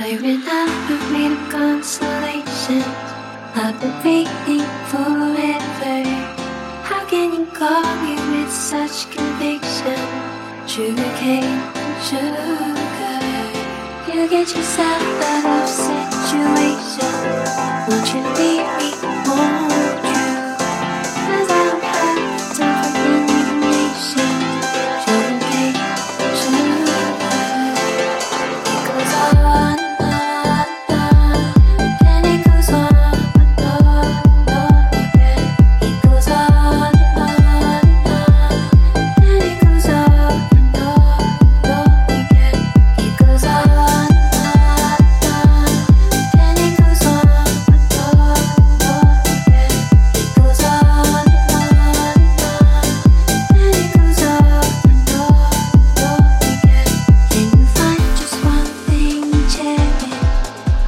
I ran out of made of consolation. I've been waiting forever. How can you call me with such conviction? Sugar cane, sugar. You get yourself out of situation. Won't you leave me alone?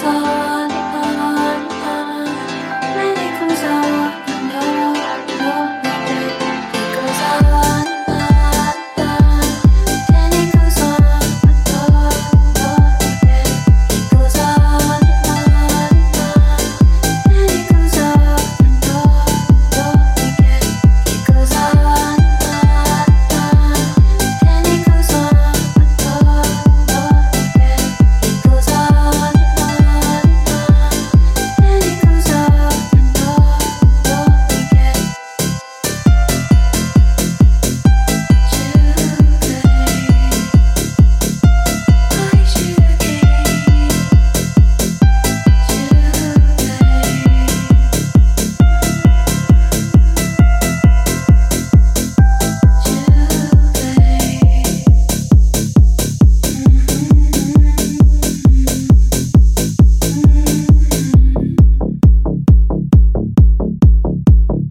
ah